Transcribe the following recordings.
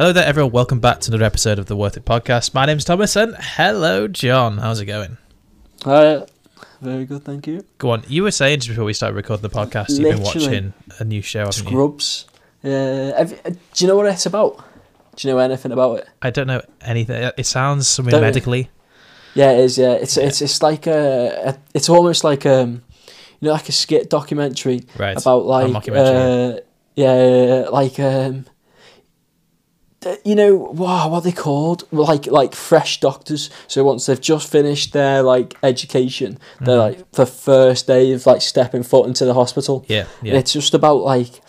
Hello there, everyone. Welcome back to another episode of the Worthit podcast. My name's Thomas, and hello, Jon. How's it going? Uh, very good, thank you. Go on. You were saying just before we started recording the podcast, you've been Literally. watching a new show? Scrubs. Uh, have, uh, do you know what it's about? Do you know anything about it? I don't know anything. It sounds something Don't medically. Yeah, it is. Yeah, it's it's it's like a, a it's almost like um, you know, like a skit documentary Right. about like mockumentary. uh, yeah, like um, you know, wow, what are they called? Like like fresh doctors. So once they've just finished their like education, they're Mhm. like the first day of like stepping foot into the hospital. Yeah, And it's just about like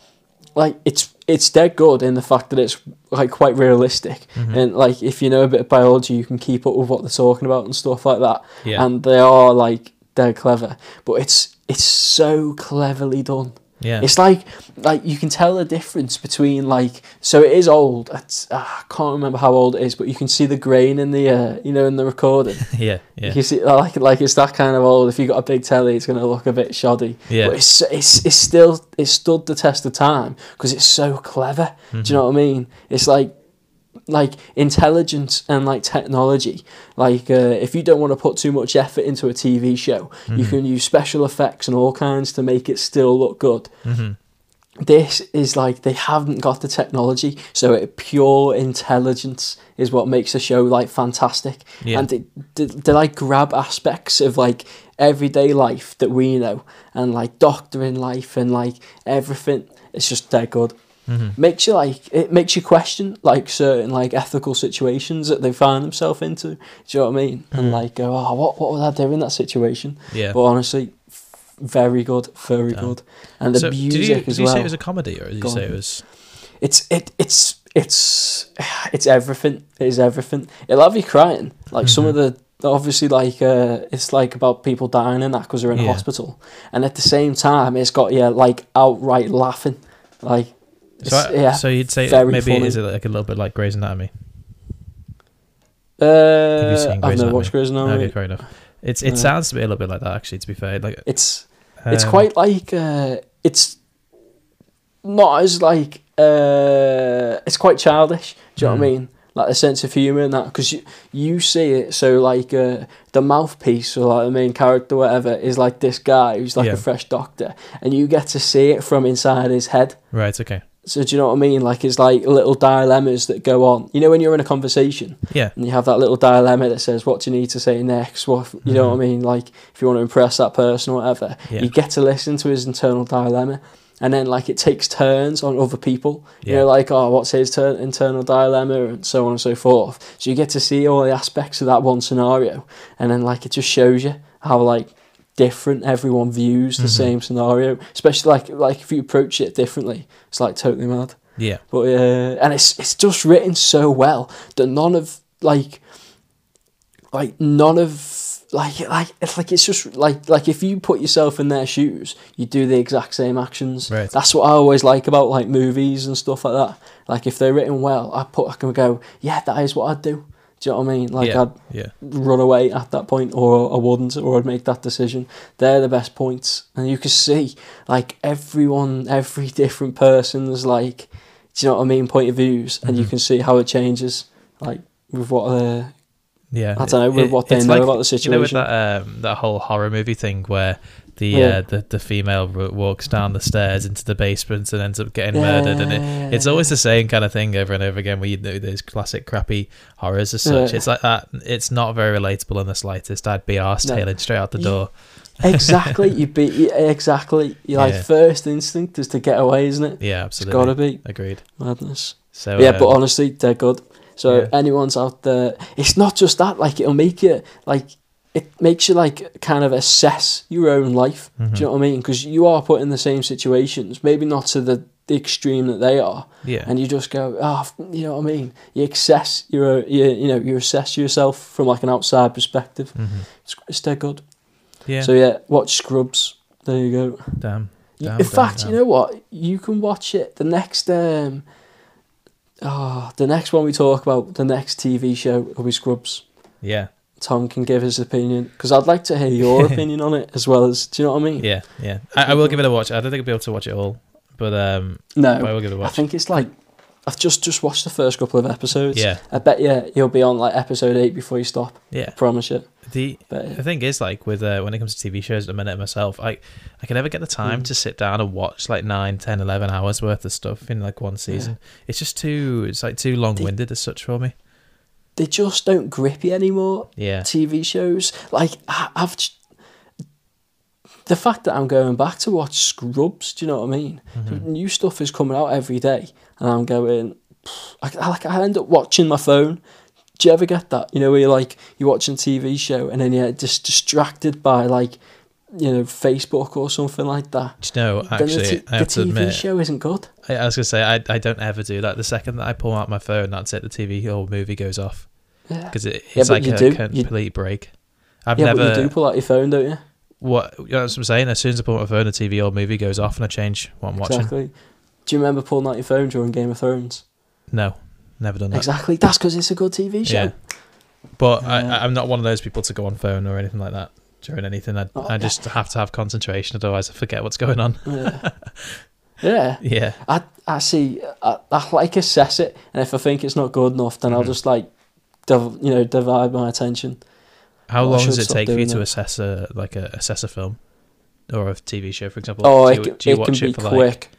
like it's it's dead good in the fact that it's like quite realistic Mhm. and like if you know a bit of biology you can keep up with what they're talking about and stuff like that Yeah. and they are like they're clever but it's it's so cleverly done yeah. it's like like you can tell the difference between like so it is old it's, uh, I can't remember how old it is but you can see the grain in the uh, you know in the recording yeah, yeah. you see like like it's that kind of old if you got a big telly it's going to look a bit shoddy Yeah. but it's it's it's still it stood the test of time because it's so clever. Do Mm-hmm. you know what I mean? It's like like intelligence and like technology. Like uh, if you don't want to put too much effort into a TV show, Mm-hmm. you can use special effects and all kinds to make it still look good. Mhm. This is like they haven't got the technology, so it, pure intelligence is what makes the show like fantastic. Yeah. And they, they, they like grab aspects of like everyday life that we know and like doctoring life and like everything. It's just dead good. Mhm. Makes you like it makes you question like certain like ethical situations that they find themselves into. Do you know what I mean? And Mhm. like go, oh, what what would I do in that situation? Yeah. But honestly, f- very good, very Damn. good, and the so, did you, music did as you well. say it was a comedy, or did you Go say on. it was? It's it it's it's it's everything. It is everything. It'll have you crying. Like some of the obviously like uh, it's like about people dying and that because they're in Yeah. hospital, and at the same time it's got you like outright laughing. Like So, I- yeah, so you'd say maybe funny. is it like a little bit like Grey's Anatomy? uh, Have you seen I've Grey's never Anatomy? watched Grey's Anatomy. Okay, fair enough. It's it No. sounds to me a little bit like that actually. To be fair, like It's it's um, quite like uh, it's not as like uh, it's quite childish. Do you know what I Mm. mean? Like the sense of humor and that because you you see it. So like uh, the mouthpiece or like the main character, whatever, is like this guy who's like Yeah. a fresh doctor, and you get to see it from inside his head. right. Okay. So do you know what I mean? Like it's like little dilemmas that go on. You know when you're in a conversation Yeah. and you have that little dilemma that says what do you need to say next? What you know what i mm-hmm. mean? Like if you want to impress that person or whatever Yeah. you get to listen to his internal dilemma. And then like it takes turns on other people. You know like oh what's his tur- internal dilemma? and so on and so forth. So you get to see all the aspects of that one scenario. And then like it just shows you how like different everyone views the Mhm. same scenario especially like like if you approach it differently it's like totally mad Yeah. but uh, and it's it's just written so well that none of like like none of like like it's like it's just like like if you put yourself in their shoes, you do the exact same actions. Right. That's what I always like about like movies and stuff like that. Like if they're written well, I put I can go, yeah, that is what I'd do. Do you know what I mean? Like yeah. I'd yeah. run away at that point or I wouldn't or I'd make that decision. They're the best points. And you can see like everyone every different person's like do you know what I mean, point of views and you Mhm. can see how it changes like with what uh Yeah, I don't know, with what they know about the situation. You know, with that um, that whole horror movie thing where the Yeah. uh, the the female w- walks down the stairs into the basement and ends up getting murdered, and it, it's always the same kind of thing over and over again. Where you know those classic crappy horrors as such. Yeah. It's like that. It's not very relatable in the slightest. I'd be arse No. tailing straight out the You- door. exactly. You'd be exactly. Your like Yeah. first instinct is to get away, isn't it? Yeah, It's absolutely. gotta be Agreed. madness. So yeah, um, but honestly, they're good. So Yeah. anyone's out there, it's not just that. Like it'll make you like it makes you like kind of assess your own life. mhm. Do you know what I mean? Because you are put in the same situations, maybe not to the, the extreme that they are, yeah, and you just go, oh, you know what I mean? You assess your, you, you know, you assess yourself from like an outside perspective. mhm. It's, it's dead good. yeah. So yeah, watch Scrubs. There you go. damn. Damn, in damn, fact, damn. you know what? You can watch it. The next, um, oh, the next one we talk about, the next TV show will be Scrubs. Yeah, Tom can give his opinion because I'd like to hear your opinion on it as well as. Do you know what I mean? yeah, yeah. I, I will give it a watch. I don't think I'll be able to watch it all, but um, No, but I will give it a watch. I think it's like I've just just watched the first couple of episodes. Yeah, I bet you you'll be on like episode eight before you stop. yeah. I promise you. The But the thing is, like with uh, when it comes to TV shows, at the minute myself, I I can never get the time Mm. to sit down and watch like 9, 10, 11 hours worth of stuff in like one season. It's just too it's like too long winded as such for me. They just don't grip you anymore. Yeah, TV shows like I, I've j- the fact that I'm going back to watch Scrubs. Do you know what I mean? Mm-hmm. New stuff is coming out every day, and I'm going. I, I like I end up watching my phone. Do you ever get that? You know, where you're like you're watching a TV show and then you're just distracted by like, you know, Facebook or something like that. Do you know, then the, actually, t- I have the to TV admit, show isn't good. I, was gonna say I, I don't ever do that. The second that I pull out my phone, that's it. The TV or movie goes off because it, it's but like you a do. You- complete break. I've yeah, never but you do pull out your phone, don't you? what you know what I'm saying. As soon as I pull out my phone, the TV or movie goes off, and I change what I'm watching. Exactly. Do you remember pulling out your phone during Game of Thrones? No, never done that. Exactly. That's because it's a good TV show. Yeah. But I, Yeah. I- I'm not one of those people to go on phone or anything like that during anything. I, Oh, I yeah. just have to have concentration, otherwise I forget what's going on. Yeah. yeah. Yeah, I I see. I, I like assess it, and if I think it's not good enough, then I'll Mhm. just like, div- you know, divide my attention. how long does it take for you to that. assess a like a assess a film or a TV show, for example? Oh, do it, you, c- do you it watch can it be for like quick.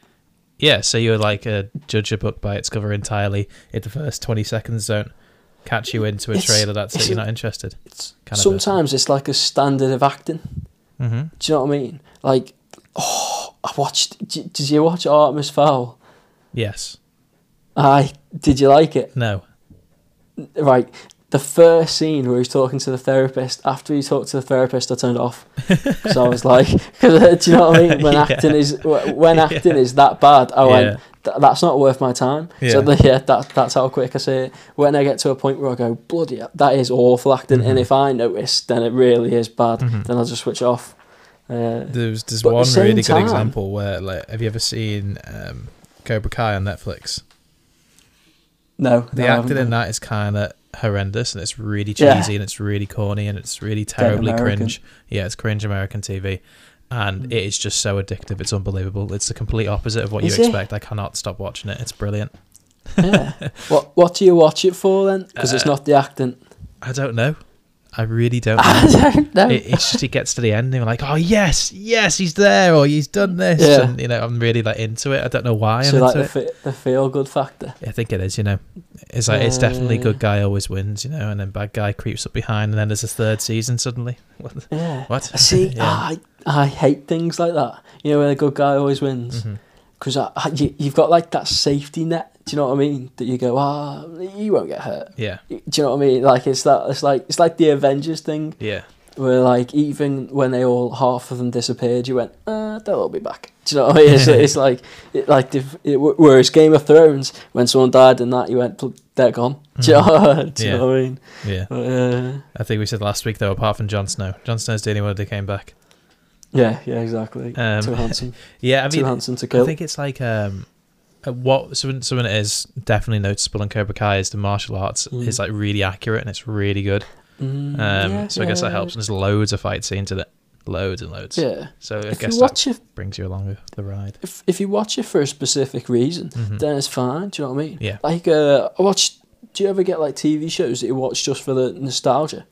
yeah? So you're like a judge a book by its cover entirely. If the first twenty seconds don't catch you into a It's- trailer, that's it. You're not interested. It's, kind of sometimes it's like a standard of acting. Mm-hmm. Do you know what I mean? Like, oh, I watched. Did you watch Artemis Fowl? Yes. Aye. Did you like it? No. Right. The first scene where he's talking to the therapist, after he talked to the therapist, I turned it off. So I was like, cause, do you know what I mean? When Yeah. acting is wh- when Yeah. acting is that bad, I Yeah. went, that's not worth my time. Yeah. So the, yeah, that, that's how quick I say it. When I get to a point where I go, bloody, that is awful acting, and Mhm. if I notice, then it really is bad. Mhm. Then I'll just switch off. Uh, There's there's the one same really good time- example where like have you ever seen um, Cobra Kai on Netflix? no, The no, acting in that is kind of horrendous and it's really Yeah. cheesy and it's really corny and it's really terribly cringe. Yeah, it's cringe American TV. And Mm. it is just so addictive. It's unbelievable. It's the complete opposite of what Is you it? expect. I cannot stop watching it. It's brilliant. yeah. What What do you watch it for then? Because it's Uh, not the acting. I don't know. I really don't know. I don't know. it, it's just he gets to the end and you're like, oh yes, yes, he's there or he's done this, Yeah. and you know I'm really like into it. I don't know why I'm so into like it. the, the feel good factor. I think it is, you know. It's like it's definitely Uh, good guy always wins, you know, and then bad guy creeps up behind, and then there's a third season suddenly. What? Yeah. What? See, Yeah. I I hate things like that. You know, where the good guy always wins. Because I, I, you, you've got like that safety net. Do you know what I mean? That you go, ah, you won't get hurt. Yeah, Do you know what I mean? Like it's that. It's like it's like the Avengers thing, yeah, where like even when they all half of them disappeared, you went, uh, they'll all be back. Do you know what I mean? It's, it's like it, like if, it, whereas Game of Thrones, when someone died in that, you went, "Pl- they're gone. Do you, know, do you Yeah. know what I mean? yeah. But, uh, I think we said last week though, apart from Jon Snow, Jon Snow's the only one that came back. yeah, yeah, exactly. Um, Too handsome. Yeah, I mean, Too handsome to kill. I think it's like um, what something something that is definitely noticeable in Cobra Kai is the martial arts Mm. is like really accurate and it's really good. Mm, Um, yeah, so I guess that helps. And there's loads of fight scenes in it, loads and loads. Yeah. So I If guess you that it, brings you along with the ride. if if you watch it for a specific reason, Mhm. then it's fine. Do you know what I mean? Yeah. Like, uh, I watch. Do you ever get like TV shows that you watch just for the nostalgia?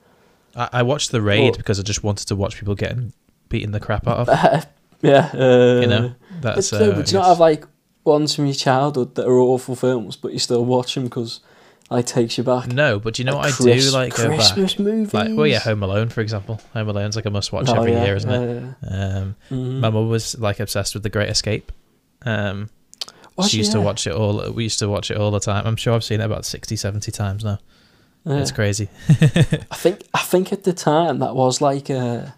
I, I watched the raid because I just wanted to watch people getting beaten the crap out of. yeah. Uh, You know, But, that's. no, uh, but do you not have like ones from your childhood that are awful films, but you still watch them because like takes you back? No, but do you know what I do? Chris- Like go back. Christmas movies. Like well, yeah, Home Alone for example. Home Alone's like a must-watch Oh, every yeah, year, isn't it? yeah, yeah. Um, Mhm. my mum was like obsessed with The Great Escape. Um, she used to watch it all. We used to watch it all the time. I'm sure I've seen it about 60, 70 times now. Yeah. It's crazy. I think I think at the time that was like a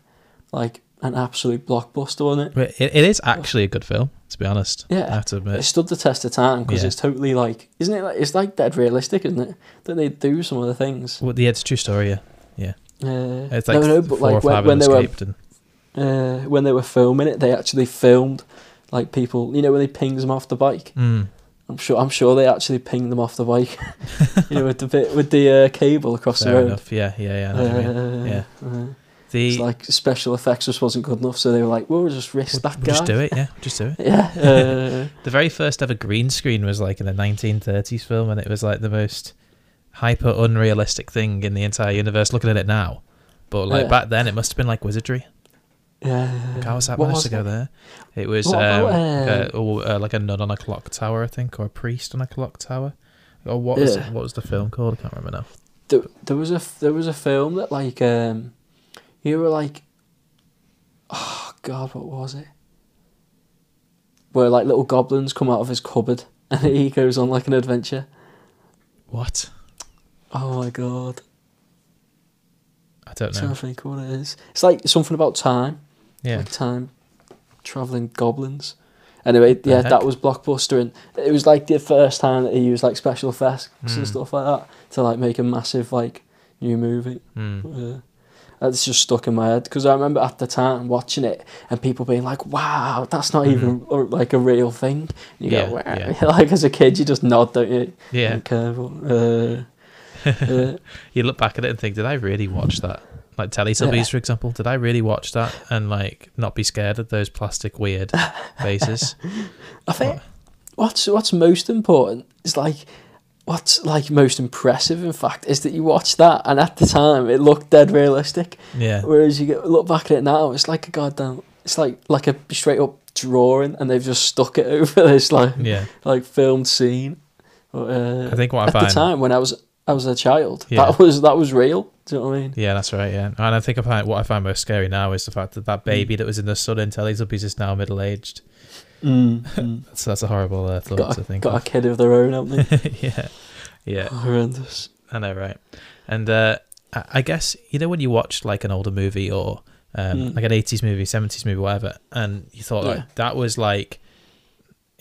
like an absolute blockbuster, wasn't it? But it, it is actually a good film, to be honest. Yeah. I have to admit. It stood the test of time because Yeah. it's totally like, isn't it? Like, it's like dead realistic, isn't it? That they do some of the things. Well, yeah, it's a true story. Yeah, yeah. Uh, It's like no, no, but like when, when they were and uh, when they were filming it, they actually filmed like people. You know when they pinged them off the bike. Mm. I'm sure. I'm sure they actually pinged them off the bike. you know, with the bit with the uh, cable across fair the road. enough. Yeah, yeah, yeah. I know what you mean. Uh, Yeah. uh, The It's like special effects just wasn't good enough, so they were like, "We'll just risk we'll, that we'll guy." just do it, yeah, just do it. Yeah. Uh, The very first ever green screen was like in a 1930s film, and it was like the most hyper unrealistic thing in the entire universe. Looking at it now, but like back then, it must have been like wizardry. yeah. How was that What was to go there? It was um, about, uh, uh, uh, like a nun on a clock tower, I think, or a priest on a clock tower. Or what was Yeah. what was the film called? I can't remember now. There, there was a there was a film that like um, you were like, oh god, what was it? Where like little goblins come out of his cupboard and he goes on like an adventure. What? Oh my god, I don't I'm trying know. to think what it is. It's like something about time. Yeah, like time traveling goblins. Anyway, The yeah, heck? that was blockbuster, and it was like the first time that he used like special effects Mm. and stuff like that to like make a massive like new movie. Hmm. Uh, that's just stuck in my head because I remember at the time watching it and people being like, "Wow, that's not even uh, like a real thing." You Yeah, go, "Wow." yeah. like as a kid, you just nod, don't you? yeah. Uh, uh, You look back at it and think, did I really watch that? Like Teletubbies, Yeah. for example, did I really watch that and like not be scared of those plastic weird faces? I think what's what's most important is like what's like most impressive in fact is that you watch that and at the time it looked dead realistic Yeah, whereas you get, look back at it now it's like a goddamn it's like like a straight up drawing and they've just stuck it over this like yeah. like filmed scene But, uh, I think what I find at find, the time when I was I was a child Yeah. that was that was real do you know what I mean yeah, that's right. Yeah, and I think I find what I find most scary now is the fact that Mm. that baby that was in the sun in Teletubbies is now middle aged. Mm, So that's a horrible uh, thought got, to a, think got a kid of their own haven't they yeah, yeah. horrendous I know, right? And uh, I I guess you know when you watch like an older movie or um, Mm. like an eighties movie, seventies movie, whatever, and you thought Yeah. like that was like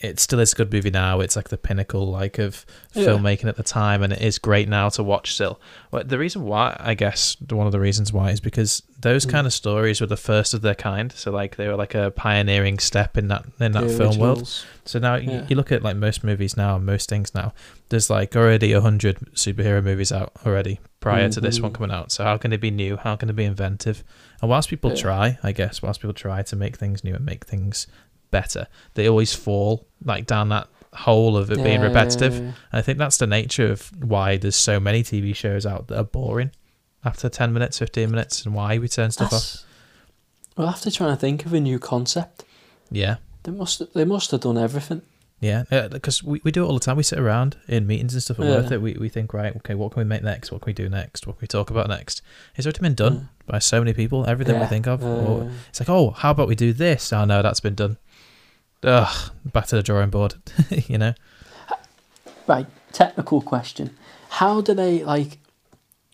it still is a good movie now. It's like the pinnacle like of Yeah. filmmaking at the time, and it is great now to watch still. Well, the reason why, I guess, one of the reasons why is because those Mm. kind of stories were the first of their kind. So like they were like a pioneering step in that in that The film world. So now you, Yeah. you look at like most movies now most things now. There's like already a hundred superhero movies out already prior to this one Mhm. coming out. So how can it be new? How can it be inventive? And whilst people Yeah. try, I guess, whilst people try to make things new and make things better, they always fall like down that hole of it being repetitive. yeah, And I think that's the nature of why there's so many TV shows out that are boring after ten minutes, fifteen minutes, and why we turn stuff off. Well, after trying to think of a new concept. Yeah. They must they must have done everything. Yeah, because we, we do it all the time. We sit around in meetings and stuff at Yeah. work that we, we think, right, okay, what can we make next? What can we do next? What can we talk about next? It's already been done by so many people. Everything we think of. uh, it's like, oh, how about we do this? Oh, no, that's been done. Ugh, back to the drawing board, you know? right, technical question. How do they like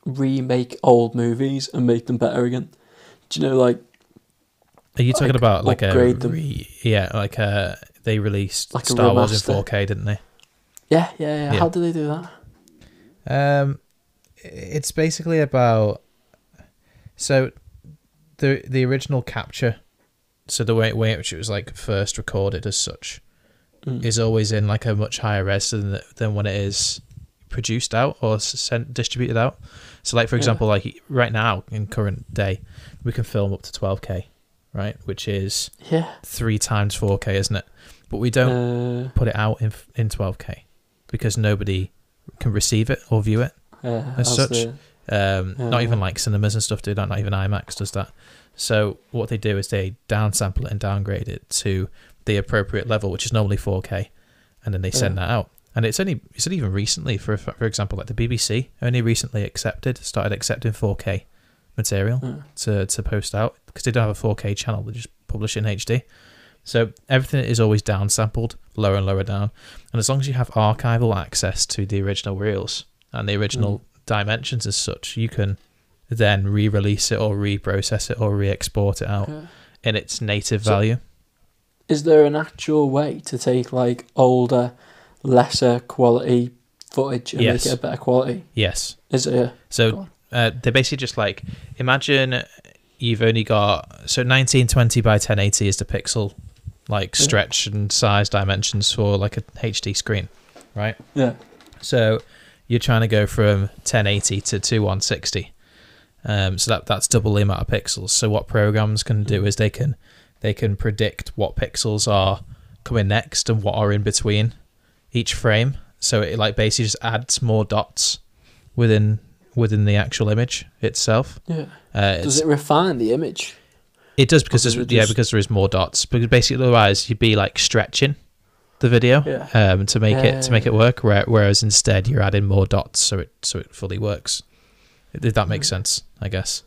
remake old movies and make them better again? Do you know like Are you talking Like, about like a, re, yeah, like uh they released Like Star Wars in 4K, didn't they? yeah, yeah, yeah. Yeah. How do they do that? Um, it's basically about so the the original capture, so the way way in which it was like first recorded as such, Mm. is always in like a much higher res than than when it is produced out or sent distributed out. So like for Yeah. example, like right now in current day, we can film up to 12k, right, which is Yeah. three times 4k, isn't it? But we don't Uh, put it out in in 12k because nobody can receive it or view it uh, As such. the- um, not Yeah. even like cinemas and stuff do that. Not even IMAX does that. So what they do is they downsample it and downgrade it to the appropriate level, which is normally 4K, and then they send Yeah. that out. And it's only it's only even recently, for for example, like the BBC only recently accepted started accepting 4K material Yeah. to to post out because they don't have a 4K channel. They just publish in HD. So everything is always downsampled, lower and lower down. And as long as you have archival access to the original reels and the original hmm. dimensions as such, you can then re-release it or reprocess it or re-export it out Okay. in its native So- value. Is there an actual way to take like older, lesser quality footage and Yes. make it a better quality? Yes. Is it? So uh, they're basically just like imagine you've only got so 1920 by 1080 is the pixel like Yeah. stretch and size dimensions for like a HD screen, right? Yeah. So you're trying to go from 1080 to 2160. Um, so that that's double the amount of pixels. So what programs can do is they can they can predict what pixels are coming next and what are in between each frame. So it like basically just adds more dots within within the actual image itself. Yeah. Uh, Does it refine the image? it does because does it yeah because there is more dots. Because basically otherwise you'd be like stretching the video Yeah. um, to make it to make it work. Whereas instead you're adding more dots so it so it fully works. If that makes Mm. sense, I guess.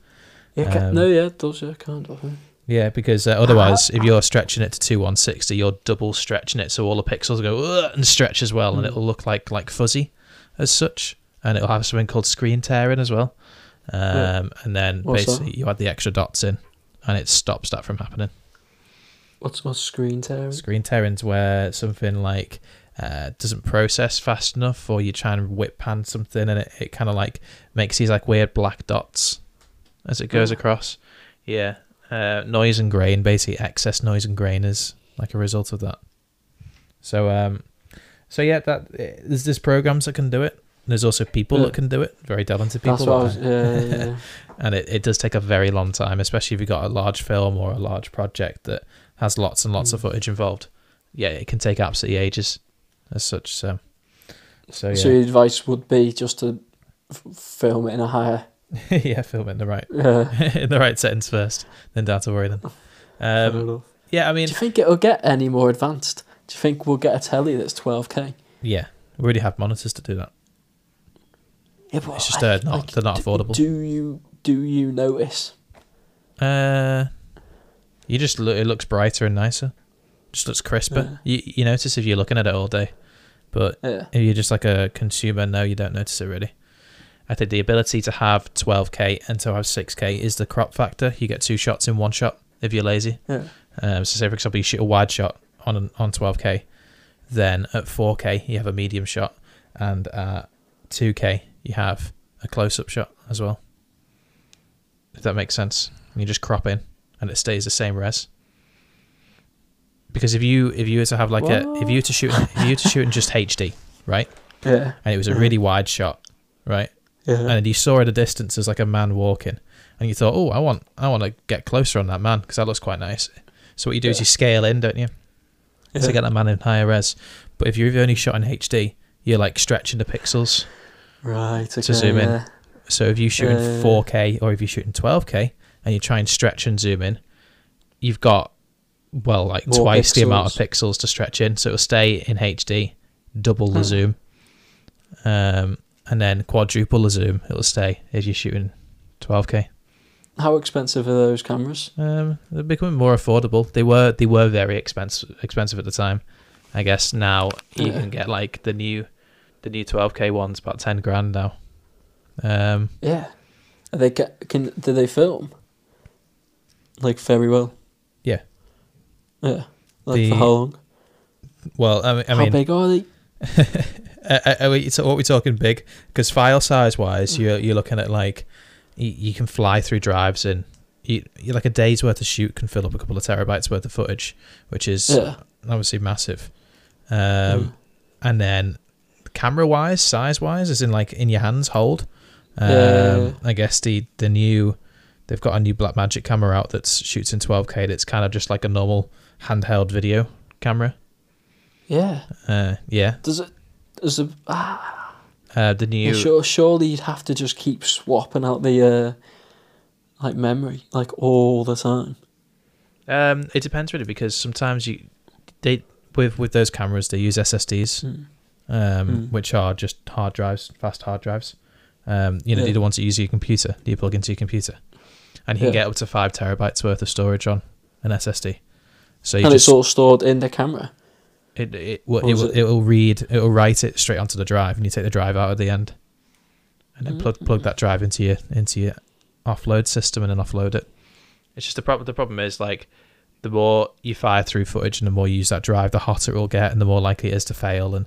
Yeah. ca- Um, no, yeah, it does. Yeah, kind of. yeah. Yeah, because uh, otherwise, if you're stretching it to two one sixty, you're double stretching it, so all the pixels go and stretch as well, and Mm. it'll look like like fuzzy as such, and it'll have something called screen tearing as well. Um, Yeah. and then What's that? basically you add the extra dots in, and it stops that from happening. What's what's screen tearing? Screen tearing's where something like uh, doesn't process fast enough, or you try and whip pan something, and it, it kind of like makes these like weird black dots as it goes Oh. across. Yeah, uh, noise and grain, basically excess noise and grain is like a result of that. So um, so yeah, that uh, there's there's programs that can do it. There's also people Yeah. that can do it, very talented people. That's what I was. Yeah, yeah, and it, it does take a very long time, especially if you've got a large film or a large project that has lots and lots of Mm. footage involved. Yeah, it can take absolutely ages as such. So, so yeah, So your advice would be just to f- film it in a higher. yeah, film it in the right Uh, in the right settings first, then down to worry then. Um, yeah, I mean, Do mean, you think it'll get any more advanced? Do you think we'll get a telly that's 12k? yeah, we already have monitors to do that. Yeah, but It's just, like- uh, not- like, they're not do- affordable. Do you do you notice? Uh, you just look, it looks brighter and nicer. Just looks crisper. You you notice if you're looking at it all day, but Yeah. If you're just like a consumer, no, you don't notice it really. I think the ability to have 12k and to have 6k is the crop factor. You get two shots in one shot if you're lazy. Yeah. Um, so say for example you shoot a wide shot on an, on 12k, then at 4k you have a medium shot, and at 2k you have a close-up shot as well. If that makes sense, and you just crop in, and it stays the same res. Because if you if you were to have like a if you were to shoot if you were to shoot in just HD, right, Yeah. and it was a really wide shot, right, Yeah. and you saw at a distance as like a man walking, and you thought, oh, I want I want to get closer on that man because that looks quite nice. So what you do is you scale in, don't you? yeah. to get that man in higher res. But if you've only shot in HD, you're like stretching the pixels. right. Okay, zoom in. So if you shoot in Yeah. 4K or if you shoot in 12K and you try and stretch and zoom in, you've got well like More twice the amount of pixels. to stretch in. So it'll stay in HD, double the Hmm. zoom, um, and then quadruple the zoom. It'll stay if you're shooting 12K. How expensive are those cameras? Um, they're becoming more affordable. They were they were very expensive expensive at the time. I guess now you Yeah. can get like the new the new 12k ones about 10 grand now. Um, Yeah. Are they ca- can do they film? Like very well. Yeah. Like The- for how long? well, I mean, I how mean, big are they? uh, uh, are we, so what we talking big? Because file size wise, you're you're looking at like you, you can fly through drives and you, you like a day's worth of shoot can fill up a couple of terabytes worth of footage, which is Yeah. obviously massive. Um, Mm. and then camera wise, size wise, as in like in your hands hold. Um, Yeah. I guess the the new they've got a new Blackmagic camera out that shoots in 12k. That's kind of just like a normal handheld video camera. Yeah. Uh, yeah, Does it? Does it? Ah, uh, the new sure, surely you'd have to just keep swapping out the uh, like memory like all the time. Um, it depends really because sometimes you they with with those cameras they use SSDs, Mm. um, Mm. which are just hard drives, fast hard drives. Um, you know, Yeah. they're the ones that use your computer. that You plug into your computer, and you can get up to five terabytes worth of storage on an SSD. So you And just it's all stored in the camera. it it will Or it is will it- it will read it will write it straight onto the drive, and you take the drive out at the end, and then plug plug Mm. that drive into your into your offload system, and then offload it. It's just the problem. The problem is like the more you fire through footage and the more you use that drive, the hotter it will get, and the more likely it is to fail. And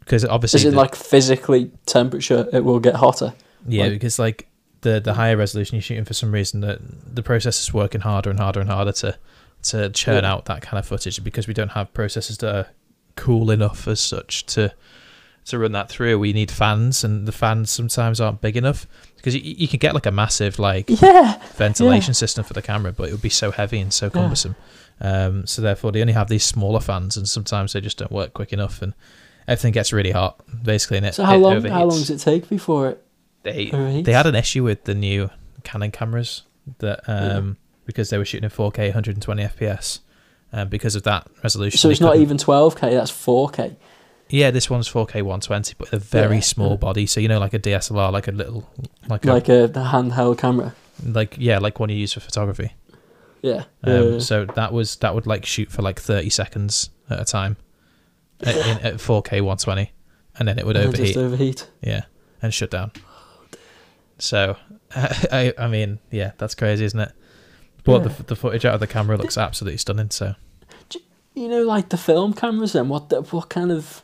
because obviously, Is it the- like physically temperature? It will get hotter. yeah, like- because like the the higher resolution you're shooting for some reason, the the process is working harder and harder and harder to to churn Yeah. out that kind of footage because we don't have processors that are cool enough as such to to run that through, we need fans, and the fans sometimes aren't big enough because you, you can get like a massive like Yeah. ventilation system for the camera, but it would be so heavy and so cumbersome. Um, so therefore, they only have these smaller fans, and sometimes they just don't work quick enough, and everything gets really hot, basically. And it, So how it long? overheats. How long does it take before it They overheats? they had an issue with the new Canon cameras that um, because they were shooting in 4K 120 FPS. Um, because of that resolution, So it's not even 12k. That's 4k. Yeah, this one's 4K 120, but a very Yeah, small body. So you know, like a DSLR, like a little, like a, Like a the handheld camera. like yeah, like one you use for photography. Yeah. Um, Uh, so that was that would like shoot for like 30 seconds at a time at, in, at 4K 120, and then it would and overheat. Just overheat. yeah, and shut down. So I I mean yeah, that's crazy, isn't it? But Yeah. the the footage out of the camera looks absolutely stunning. So You know, like the film cameras. and what? The, what kind of?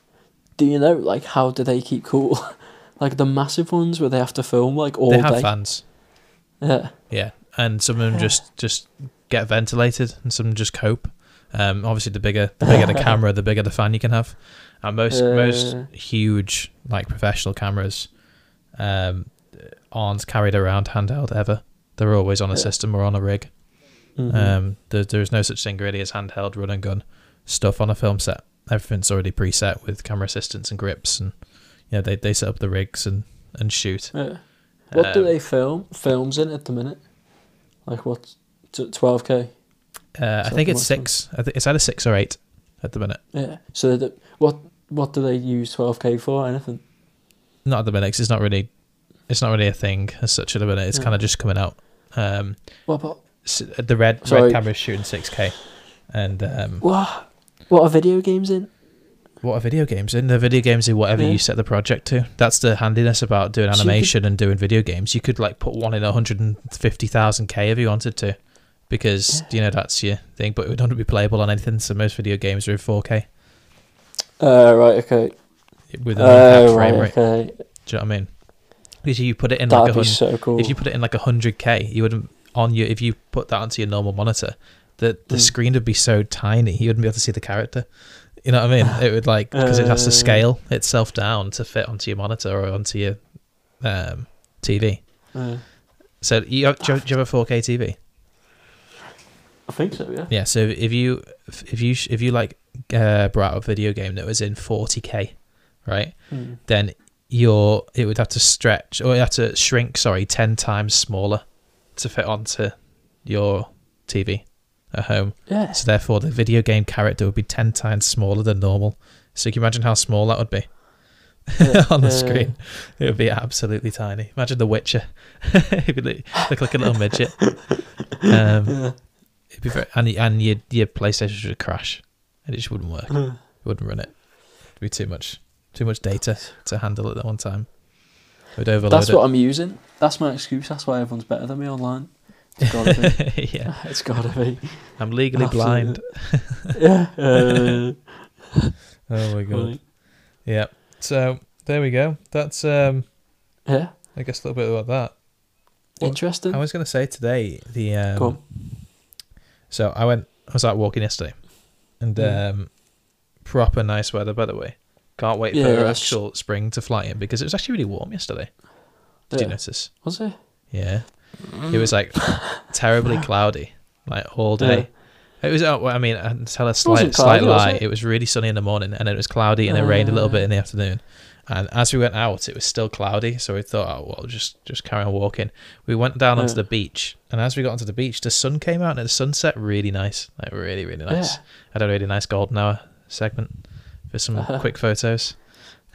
Do you know? Like, how do they keep cool? like the massive ones where they have to film like all they have day. fans, Yeah. yeah, and some of them just just get ventilated, and some just cope. Um, obviously, the bigger the bigger the camera, the bigger the fan you can have. And most most Uh. huge like professional cameras um, aren't carried around handheld ever. They're always on a system or on a rig. Mhm. Um, there, there's no such thing really as handheld run and gun stuff on a film set. Everything's already preset with camera assistants and grips, and yeah, they they set up the rigs and and shoot. yeah. What do Um, they film films in at the minute? Like what? Twelve k. Uh, I think it's six. I think it's either six or eight at the minute. Yeah. So the, what what do they use twelve k for? Anything? Not at the minute. 'cause it's not really. It's not really a thing as such at the minute. It's Yeah. kind of just coming out. Um, What about the RED Sorry. RED camera is shooting six K, and um, what? What are video games in? what are video games in? The video games in whatever Yeah. you set the project to. That's the handiness about doing So you animation and doing video games. You could like put one in 150,000 K if you wanted to, because you know that's your thing. But it would not be playable on anything. So most video games are in 4K Uh, right. Okay. with an Uh, frame right. rate. Okay. Do you know what I mean? Because you put it in like That'd a be hun- so cool. if you put it in like a hundred K, you wouldn't on your if you put that onto your normal monitor, the the Mm. screen would be so tiny you wouldn't be able to see the character. You know what I mean? It would like because it has to Uh. scale itself down to fit onto your monitor or onto your um, TV. Uh, So you have, do, you have, do you have a 4K TV? I think so. Yeah. Yeah. So if you if you if you like uh, brought out a video game that was in 40K, right? Mm. Then your it would have to stretch or it have to shrink. Sorry, ten times smaller to fit onto your TV at home. Yeah. So therefore, the video game character would be ten times smaller than normal. So you can imagine how small that would be Yeah, on the yeah, screen. It would be absolutely tiny. Imagine The Witcher. It'd be look like a little midget. Um, Yeah. it'd be very, and and your your PlayStation would crash, and it just wouldn't work. It wouldn't run it. It'd be too much too much data to handle at that one time. Would overload That's it. what I'm using. That's my excuse. That's why everyone's better than me online. It's gotta be. yeah, it's gotta be. I'm legally Absolutely. blind. Yeah. Uh, Oh my god. right. Yeah. So there we go. That's um Yeah. I guess a little bit about that. What- Interesting. I was gonna say today the um so I went I was out walking yesterday and Mm. um proper nice weather by the way. Can't wait Yeah, for it's- actual spring to fly in because it was actually really warm yesterday. Did you Yeah. notice? Was it? Yeah. It was like terribly cloudy, like all day. It was. Oh, well, I mean, I tell a slight, wasn't slight cloudy, was lie. it? It? was really sunny in the morning, and then it was cloudy, and it rained a little Uh. bit in the afternoon. And as we went out, it was still cloudy, so we thought, oh well, just just carry on walking. We went down onto the beach, and as we got onto the beach, the sun came out, and the sunset really nice, like really really nice. Yeah. Had a really nice golden hour segment for some Uh-huh. quick photos.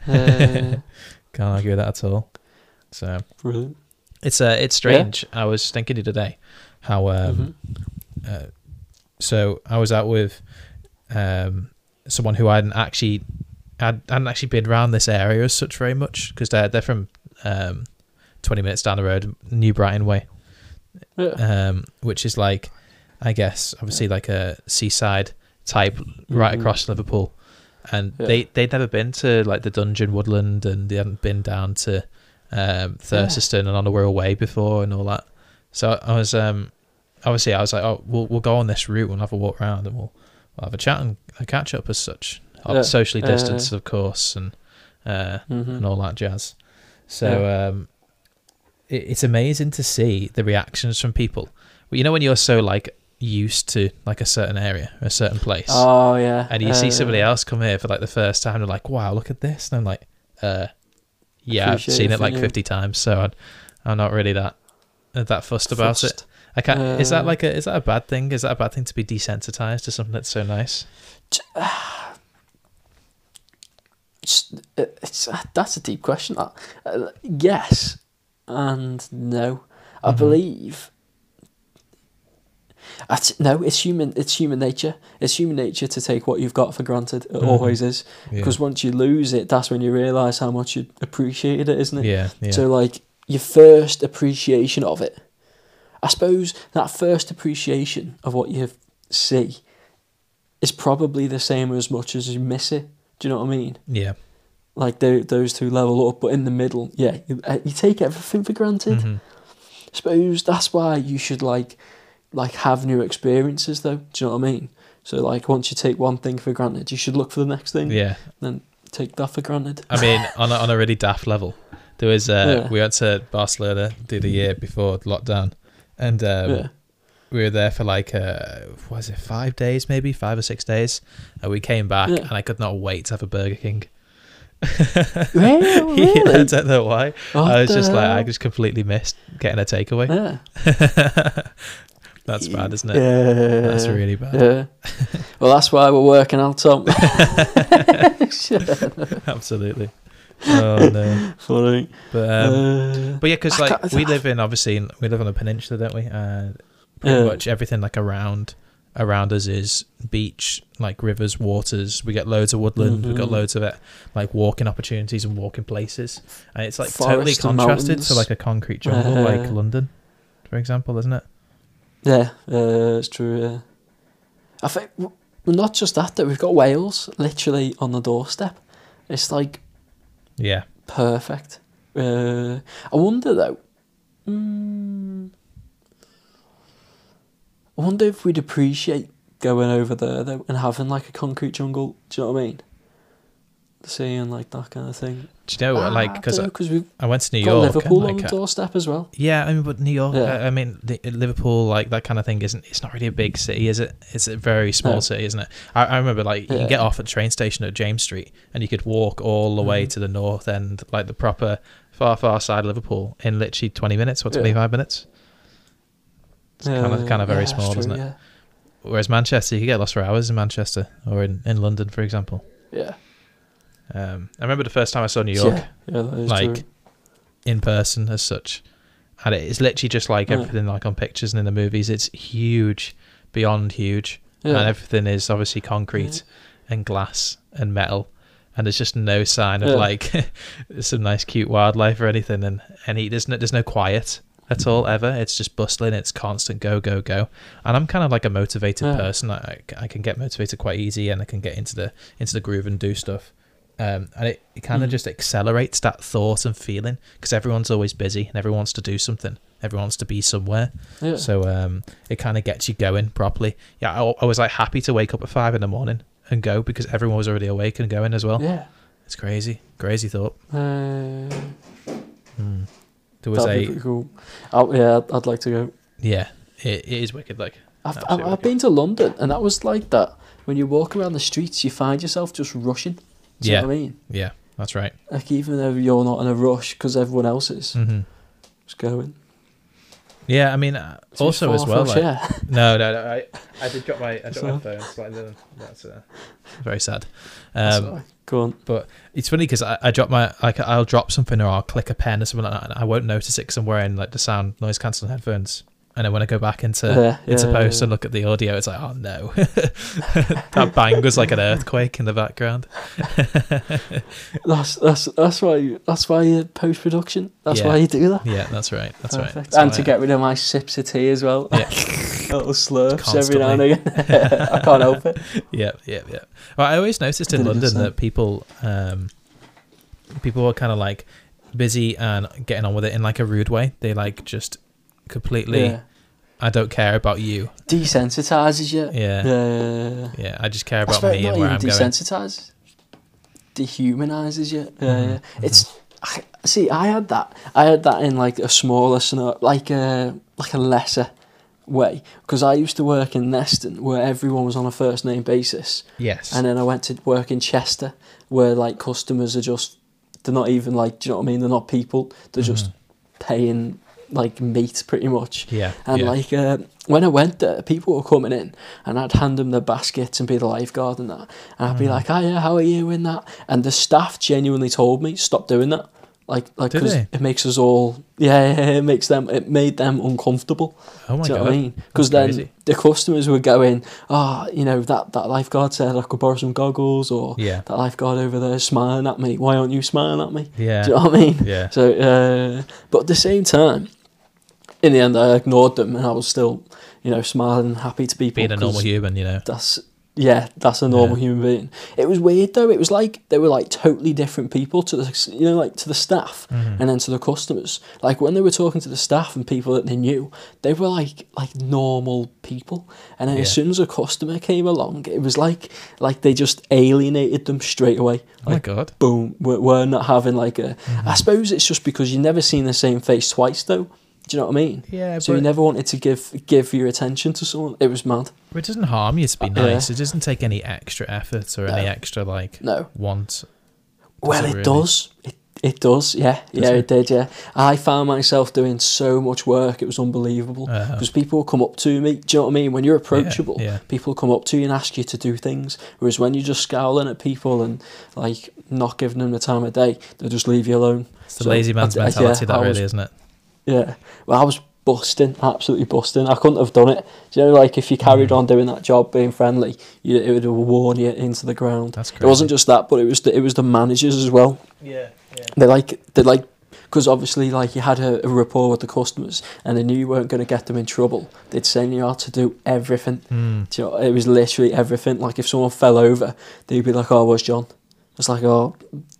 Uh, Can't argue with that at all. So brilliant. it's uh, it's strange. I was thinking today how um, Mhm. uh, so I was out with um, someone who I hadn't actually had hadn't actually been around this area as such very much because they're they're from um, twenty minutes down the road, New Brighton way, Yeah. um, which is like I guess obviously like a seaside type right Mhm. across Liverpool, and Yeah. they they'd never been to like the Dungeon Woodland and they hadn't been down to um, Thurstaston on the Way before and all that. So I was um obviously I was like, oh, we'll we'll go on this route. We'll have a walk around and we'll, we'll have a chat and a catch up as such. Uh, Yeah. Socially Yeah, yeah, distanced, of course, and uh, Mhm. and all that jazz. So um, it, it's amazing to see the reactions from people. You know when you're so like used to like a certain area, a certain place, Oh yeah. and you see Uh, somebody else come here for like the first time, they're like, "Wow, look at this," and I'm like, "Uh, yeah, I've seen it it like you. 50 times, so I'm, I'm not really that that fussed about it." fussed. I can't. is that Uh, like a is that a bad thing? Is that a bad thing to be desensitized to something that's so nice? It's, it's that's a deep question. Uh, uh, yes and no. I Mhm. believe. No, it's human. It's human nature. It's human nature to take what you've got for granted. It Mhm. always is. Yeah. Because once you lose it, that's when you realise how much you appreciated it, isn't it? yeah, yeah, So like your first appreciation of it, I suppose that first appreciation of what you see is probably the same as much as you miss it. Do you know what I mean? yeah. Like they, those two level up, but in the middle, yeah, you, uh, you take everything for granted. Mhm. I suppose that's why you should like, like have new experiences though. Do you know what I mean? So like once you take one thing for granted, you should look for the next thing. Yeah. Then take that for granted. I mean, on a, on a really daft level, there was uh, Yeah. we went to Barcelona the other year before lockdown, and um, yeah. we were there for like uh, was it five days maybe five or six days, and we came back Yeah. and I could not wait to have a Burger King. Really? yeah, I don't know why. What I was just like I just completely missed getting a takeaway. Yeah. That's bad, isn't it? Yeah. That's really bad. Yeah. Well, that's why we're working out, Tom. Absolutely. Oh no. Funny. But um, Uh, But yeah, because like we live in obviously in, we live on a peninsula, don't we? Uh, pretty much everything like around around us is beach, like rivers, waters. We get loads of woodland. We've got Mhm. loads of it, like walking opportunities and walking places. And it's like totally Forest and contrasted to like a concrete jungle, like Uh, London, for example, isn't it? Yeah, uh, it's true. Yeah. I think w- not just that though. We've got Wales literally on the doorstep. It's like Yeah. perfect. Uh, I wonder though. Mm, I wonder if we'd appreciate going over there though and having like a concrete jungle. Do you know what I mean? Seeing like that kind of thing. Do you know what? Like, because because we've I went to New York. Liverpool and, on the doorstep as well. Yeah, I mean, but New York. Yeah. I, I mean, the, Liverpool, like that kind of thing, isn't. It's not really a big city, is it? It's a very small No. city, isn't it? I, I remember, like, you Yeah. can get off at the train station at James Street, and you could walk all the way Mhm. to the north end, like the proper far, far side of Liverpool, in literally twenty minutes or Yeah. twenty five minutes. It's kind of, Uh, kind of very yeah, small, true, isn't it? Yeah. Whereas Manchester, you could get lost for hours in Manchester or in, in London, for example. Yeah. Um, I remember the first time I saw New York Yeah, yeah like, true. in person as such. And it's literally just like Yeah. everything like on pictures and in the movies. It's huge, beyond huge. And everything is obviously concrete and glass and metal. And there's just no sign of like some nice cute wildlife or anything. And any there's no there's no quiet at all ever. It's just bustling. It's constant go go go. And I'm kind of like a motivated person. I, I can get motivated quite easy, and I can get into the into the groove and do stuff. Um, and it, it kind of Mm. just accelerates that thought and feeling because everyone's always busy and everyone wants to do something. Everyone wants to be somewhere. Yeah. So um, it kind of gets you going properly. Yeah, I, I was like happy to wake up at five in the morning and go because everyone was already awake and going as well. yeah. It's crazy, crazy thought. Uh, Hmm. There was a cool. Oh, yeah, I'd, I'd like to go. yeah, it, it is wicked. Like I've, I've, Absolutely I've been to London, and that was like that. When you walk around the streets, you find yourself just rushing. Do you Yeah. know what I mean? yeah, that's right. Like, even though you're not in a rush because everyone else is mm-hmm. just going. Yeah, I mean, uh, It's a bit also as well. Like, yeah. no, no, no. I, I did drop my I dropped my phone slightly. That's uh, very sad. Um. Go on. But it's funny because I, I drop my like I'll drop something or I'll click a pen or something like that, and I won't notice it because I'm wearing like the sound noise cancelling headphones. And then when I go back into yeah, into yeah, post yeah. and look at the audio, it's like, oh no, that bang was like an earthquake in the background. That's that's that's why you, that's why you post production. That's why you do that. yeah, that's right. That's right. That's and to I- get rid of my sips of tea as well. Yeah. Little slurps every now and again. I can't help it. yeah, yeah, yeah. Well, I always noticed in London understand. that people, um, people were kind of like busy and getting on with it in like a rude way. They like just completely, Yeah. I don't care about you. Desensitizes you. Yeah, yeah. Yeah. I just care about me not and where I'm going. desensitizes. dehumanizes you. Yeah, Mhm, yeah. It's I, see, I had that. I had that in like a smaller, like a like a lesser way, because I used to work in Neston where everyone was on a first name basis, Yes. and then I went to work in Chester where like customers are just they're not even like do you know what I mean? They're not people. They're just paying like meat pretty much. yeah. And yeah. like uh, when I went there, people were coming in, and I'd hand them their baskets and be the lifeguard and that, and I'd be Mm. like, "Oh yeah, how are you?" in that, and the staff genuinely told me stop doing that, like like because it makes us all yeah, it makes them it made them uncomfortable. oh my do you god. know what I mean? Because then crazy. the customers were going, "Oh, you know that that lifeguard said I could borrow some goggles," or Yeah. that lifeguard over there smiling at me. Why aren't you smiling at me? Yeah. Do you know what I mean? Yeah. So, uh, but at the same time, in the end, I ignored them, and I was still, you know, smiling and happy to be Being a normal human, you know. That's yeah, that's a normal Yeah. human being. It was weird though. It was like they were like totally different people to the, you know, like to the staff Mhm. and then to the customers. Like when they were talking to the staff and people that they knew, they were like like normal people. And then as soon as a customer came along, it was like like they just alienated them straight away. Oh my god. boom, we're, we're not having like a. I suppose it's just because you never seen the same face twice, though. Do you know what I mean? Yeah, So you never wanted to give give your attention to someone. It was mad. it doesn't harm you to be Uh, yeah. nice. It doesn't take any extra effort or any extra like No. want. Well, it it really? does. It it does. Yeah, Does yeah, it? it did. Yeah, I found myself doing so much work. It was unbelievable because people come up to me. Do you know what I mean? When you're approachable, yeah. people come up to you and ask you to do things. Whereas when you're just scowling at people and like not giving them the time of day, they'll just leave you alone. It's the So, lazy man's I- I- yeah, mentality, that I really, was- isn't it? Yeah. Well, I was busting, absolutely busting. I couldn't have done it. Do you know, like if you carried Mm. on doing that job, being friendly, you, it would have worn you into the ground. That's crazy. It wasn't just that, but it was the, it was the managers as well. Yeah, yeah. They like they like because obviously like you had a, a rapport with the customers and they knew you weren't going to get them in trouble. They'd send you out to do everything. Mm. Do you know, it was literally everything. Like if someone fell over, they'd be like, "Oh, where's Jon?" It's like, "Oh,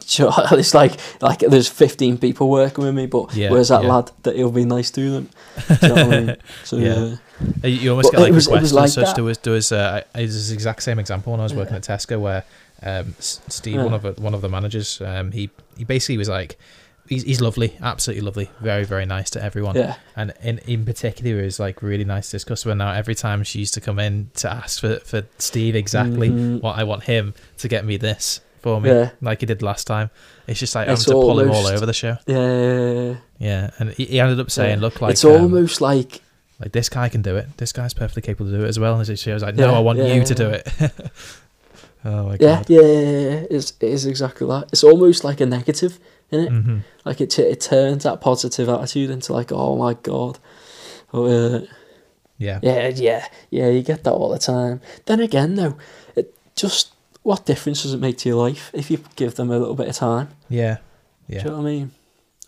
do it's like like there's 15 people working with me, but Yeah, where's that yeah. lad that he'll be nice to them?" You know I mean? So Yeah. yeah, Uh, You almost get like was- requests was and like such. that. There was there was uh, it was the exact same example when I was working Yeah. at Tesco where um, Steve, one of the, one of the managers, um, he he basically was like. He's, he's lovely, absolutely lovely, very very nice to everyone, yeah, and in in particular is like really nice to this customer. Now every time she used to come in to ask for for Steve exactly Mhm. what I want him to get me this for me, Yeah. like he did last time. It's just like It's having to pull him all over the show. yeah. Yeah, and he, he ended up saying, Yeah. "Look, like it's um, almost like like this guy can do it. This guy's perfectly capable to do it as well." And she was like, "No, Yeah, I want you to do it." oh my yeah, god. yeah, yeah, yeah. It's, it is exactly that. It's almost like a negative, isn't it? hmm Like it, it turns that positive attitude into like, oh my god. Oh, uh, Yeah. yeah, yeah, yeah. You get that all the time. Then again, though, it just what difference does it make to your life if you give them a little bit of time? Yeah. yeah. Do you know what I mean?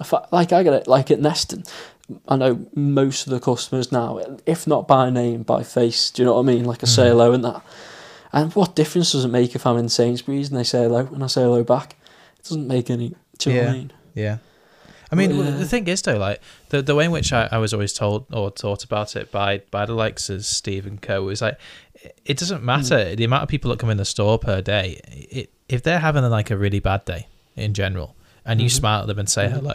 I, like I get it, like at Neston, I know most of the customers now, if not by name, by face. Do you know what I mean? Like I say Mhm. hello and that. And what difference does it make if I'm in Sainsbury's and they say hello and I say hello back? It doesn't make any. Do you know what I Yeah. mean? Yeah. I mean, yeah. the thing is though, like the the way in which I, I was always told or taught about it by by the likes of Steve and Co is like it doesn't matter the amount of people that come in the store per day. It, if they're having like a really bad day in general, and you Mhm. smile at them and say Mhm. hello,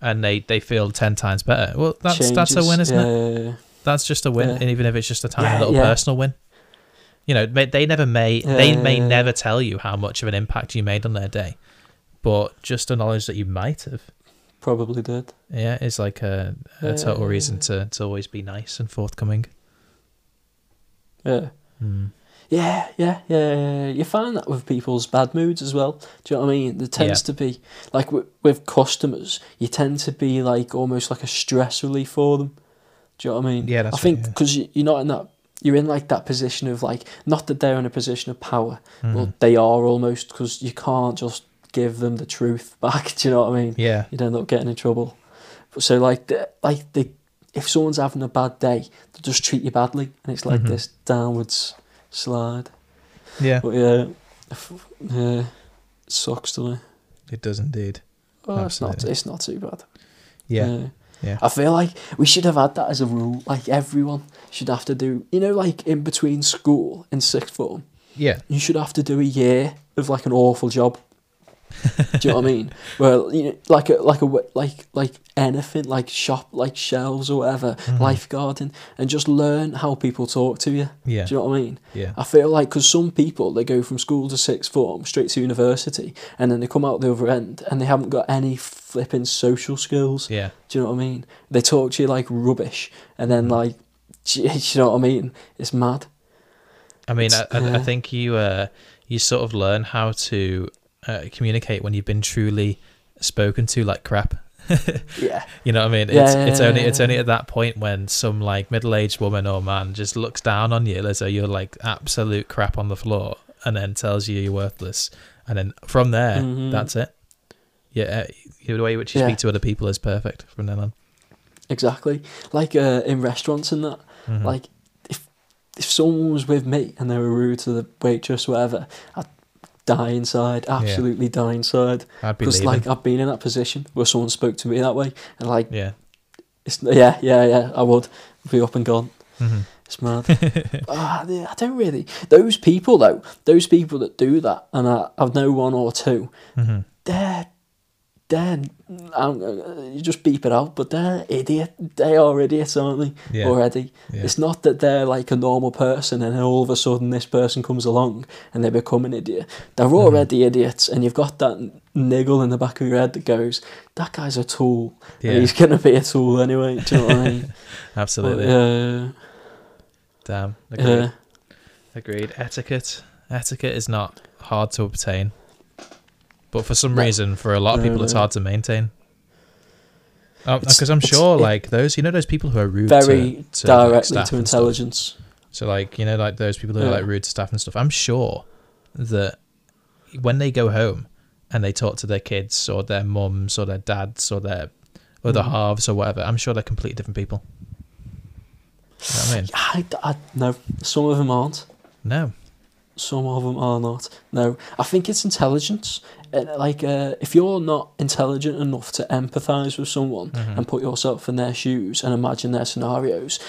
and they they feel ten times better, well, that's that's a win, isn't yeah, it? That's just a win, Yeah. and even if it's just a tiny Yeah, little personal win. You know, they never may they may never tell you how much of an impact you made on their day, but just the knowledge that you might have, Probably did. yeah, is like a, a total reason to, to always be nice and forthcoming. Yeah. Mm. Yeah, yeah, yeah, yeah. You find that with people's bad moods as well. Do you know what I mean? There tends Yeah. to be like with, with customers, you tend to be like almost like a stress relief for them. Do you know what I mean? Yeah, that's I think right, yeah. because you, you're not in that. You're in like that position of like not that they're in a position of power, Mhm. but they are almost because you can't just give them the truth back. Do you know what I mean? yeah, You'd end up getting in trouble. But so like the, like the if someone's having a bad day, they just treat you badly, and it's like Mhm. this downwards slide. yeah, But yeah, yeah, it sucks, doesn't it? it does indeed. Oh, it's not. It's not too bad. Yeah, yeah, I feel like we should have had that as a rule. Like everyone should have to do. You know, like in between school and sixth form, yeah, you should have to do a year of like an awful job. Do you know what I mean? Well, you know, like a like a like like anything, like shop, like shelves or whatever, Mhm. lifeguarding, and just learn how people talk to you. Yeah. Do you know what I mean? Yeah. I feel like because some people they go from school to sixth form straight to university, and then they come out the other end and they haven't got any flipping social skills. Yeah. Do you know what I mean? They talk to you like rubbish, and then Mhm. like, do you do you know what I mean? It's mad. I mean, I, I, I think you uh, you sort of learn how to uh, communicate when you've been truly spoken to like crap. Yeah. You know what I mean? Yeah, It's yeah, it's yeah, only it's only at that point when some like middle aged woman or man just looks down on you as though you're like absolute crap on the floor, and then tells you you're worthless, and then from there, Mhm. that's it. Yeah, uh, the way in which you speak to other people is perfect from then on. Exactly. Like uh, in restaurants and that. Mhm. Like if if someone was with me and they were rude to the waitress, whatever, I'd die inside. Absolutely die inside. Because like I've been in that position where someone spoke to me that way, and like yeah. it's yeah yeah yeah I would be up and gone. Mhm. It's mad. Yeah, I don't really. Those people though, those people that do that, and I, I know one or two. Mhm. They're they're I'm, uh, you just beep it out, but they're idiot. They are idiots, aren't they? Yeah. Already. Yeah. It's not that they're like a normal person, and then all of a sudden this person comes along and they become an idiot. They're Mm-hmm. already idiots, and you've got that niggle in the back of your head that goes, "That guy's a tool. Yeah. He's gonna be a tool anyway." Do you know what I mean? Absolutely. Yeah. Damn. Agreed. Yeah. Agreed. Etiquette. Etiquette is not hard to obtain, but for some No. reason, for a lot of No, people, it's hard to maintain. Because I'm it's- sure, like those, you know, those people who are rude Very to, to directly staff to intelligence. So, like, you know, like those people who are like rude to staff and stuff. I'm sure that when they go home and they talk to their kids or their mums or their dads or their other Mhm. halves or whatever, I'm sure they're completely different people. You know what I mean? I, I, no, some of them aren't. No. Some of them are not. No, I think it's intelligence. Like, uh, if you're not intelligent enough to empathise with someone Mhm. and put yourself in their shoes and imagine their scenarios,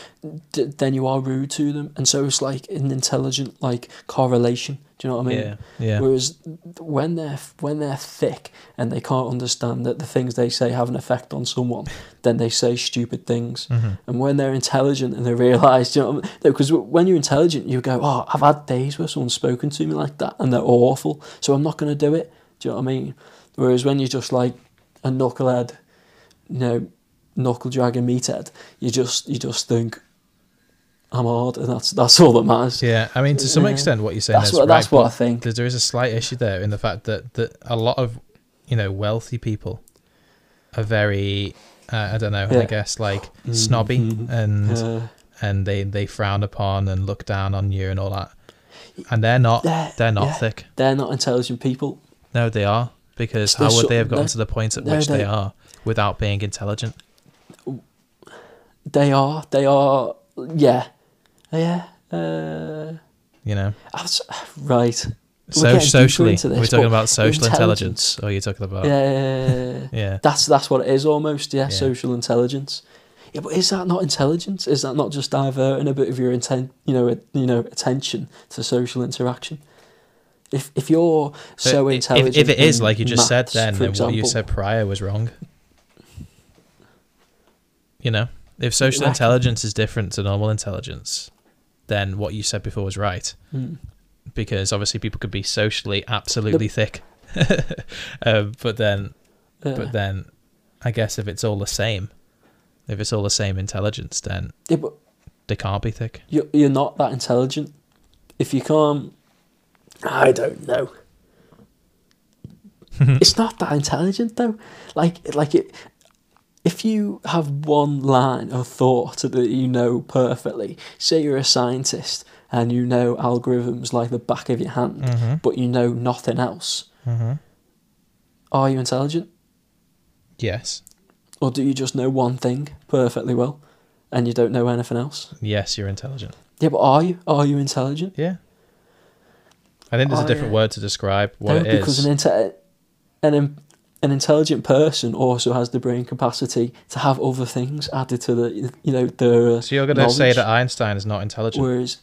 d- then you are rude to them. And so it's like an intelligent like correlation. Do you know what I mean? Yeah. Yeah. Whereas when they're when they're thick and they can't understand that the things they say have an effect on someone, then they say stupid things. Mhm. And when they're intelligent and they realise, you know, because when you're intelligent, you go, oh, I've had days where someone's spoken to me like that and they're awful, so I'm not going to do it. Do you know what I mean? Whereas when you're just like a knucklehead, you know, knuckle dragging meathead, you just you just think, I'm hard, and that's that's all that matters. Yeah, I mean, to some Yeah. extent, what you're saying That's is what right, that's what I think. there- there is a slight issue there in the fact that that a lot of you know wealthy people are very, uh, I don't know, I guess like snobby Mhm. and and they they frown upon and look down on you and all that, and they're not they're, they're not yeah, thick. They're not intelligent people. No, they are because They're how would so- they have gotten to the point at which they, are without being intelligent? They are. They are. Yeah. Yeah. Uh, You know, was- right. So socially, into we're talking about social intelligence- intelligence. Or you're talking about Yeah. yeah. That's that's what it is almost. Yeah, Yeah. social intelligence. Yeah, but is that not intelligence? Is that not just diverting a bit of your intent, you know, you know, attention to social interaction? If if you're so But intelligent, If, if it is like you just said, maths, then, for then what you said prior was wrong. You know, if social intelligence is different to normal intelligence, then what you said before was right. Mm. Because obviously, people could be socially absolutely thick, um, but then, Yeah. but then, I guess if it's all the same, if it's all the same intelligence, then yeah, but they can't be thick. you're you're not that intelligent. If you can't, I don't know. it's not that intelligent though. Like like it. If you have one line of thought that you know perfectly, say you're a scientist and you know algorithms like the back of your hand, Mm-hmm. but you know nothing else, Mm-hmm. are you intelligent? Yes, Or do you just know one thing perfectly well and you don't know anything else? yes, you're intelligent. Yeah, but are you? Are you intelligent? Yeah. I think there's a different word to describe what no, it is. because an, inte- an, im- an intelligent person also has the brain capacity to have other things added to the, you know, the. So you're going to say that Einstein is not intelligent? Whereas,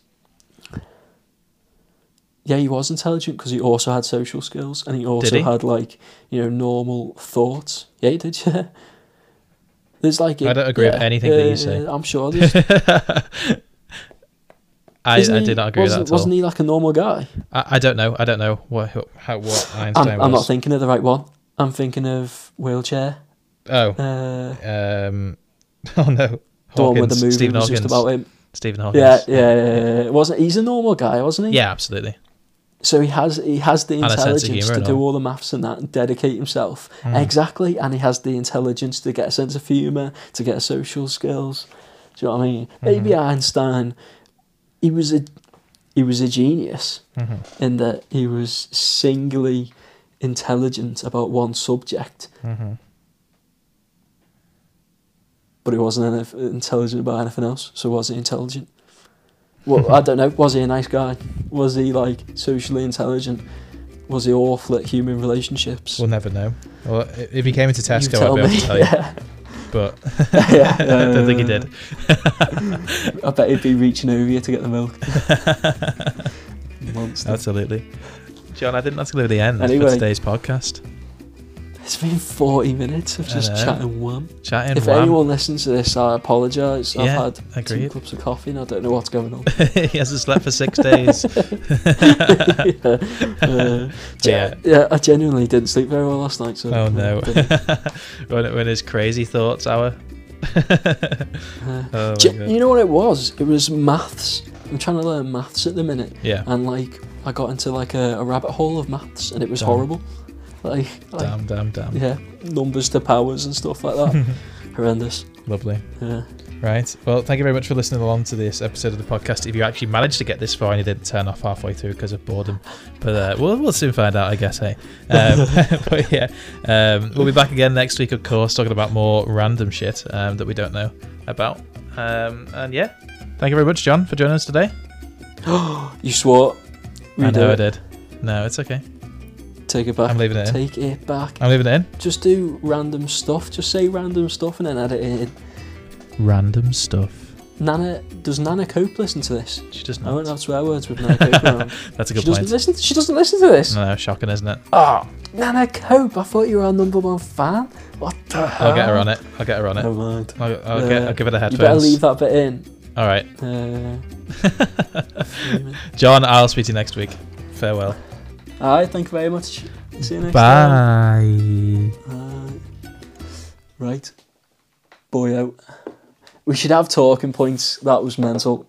yeah, he was intelligent because he also had social skills and he also he? had like you know normal thoughts. Yeah, he did. Yeah. There's like I don't agree with anything that you say. I'm sure. There's, I, isn't I he- not agree with wasn't, that at all. Wasn't he like a normal guy? I, I don't know. I don't know what how what Einstein I'm, I'm not thinking of the right one. I'm thinking of wheelchair. oh, Uh, um, oh no. the one with the Hawkins, movie Stephen was Hawkins. just about him. Stephen Hawkins. Yeah, yeah, yeah, yeah, yeah. Wasn't he's a normal guy, wasn't he? Yeah, absolutely. So he has he has the And a sense of intelligence to do all. the maths and that and dedicate himself. Mm. Exactly, and he has the intelligence to get a sense of humour, to get social skills. Do you know what I mean? Mm-hmm. Maybe Einstein, he was a he was a genius Mhm. in that he was singly intelligent about one subject, Mhm. but he wasn't intelligent about anything else. So was he intelligent? Well, I don't know. Was he a nice guy? Was he like socially intelligent? Was he awful at human relationships? We'll never know. Well, if he came into Tesco, I'd be able to tell you. Yeah. But yeah, I don't think he did. I bet he'd be reaching over you to get the milk. Monster. Absolutely. Jon, I think that's going to be the end Anyway. for today's podcast. It's been 40 minutes of just chatting one. Chatting If wham. anyone listens to this, I apologise. I've Yeah, had two agreed. cups of coffee and I don't know what's going on. he hasn't slept for six days. yeah. Uh, Yeah. yeah, I genuinely didn't sleep very well last night. So Oh no. when, when his crazy thoughts hour. Uh, oh my Ge- God. you know what it was? It was maths. I'm trying to learn maths at the minute, Yeah. and like I got into like a, a rabbit hole of maths, and it was horrible. Like, like Damn, damn, damn. yeah, numbers to powers and stuff like that. Horrendous. Lovely. Yeah. Right. Well, thank you very much for listening along to this episode of the podcast. If you actually managed to get this far and you didn't turn off halfway through because of boredom, but uh, we'll we'll soon find out, I guess. Hey. Um, but yeah, um, we'll be back again next week, of course, talking about more random shit um, that we don't know about. Um, and yeah, thank you very much, Jon, for joining us today. You swore. I Redo know I did. No, it's okay. Take it back. I'm leaving it in. Take it back. I'm leaving it in. Just do random stuff. Just say random stuff and then add it in. Random stuff. Nana, does Nana Cope listen to this? She does not. I won't have swear words with Nana Cope around. That's a she good doesn't point. listen. She doesn't listen to this. No, no, shocking, isn't it? Oh, Nana Cope. I thought you were our number one fan. What the hell? I'll get her on it. I'll get her on it. Never mind. I'll, I'll, get, Uh, I'll give her the You better leave that bit in. All right. Uh. Jon, I'll speak to you next week. Farewell. Alright, thank you very much. See you next time. Bye. Right. Boy out. We should have talking points. That was mental.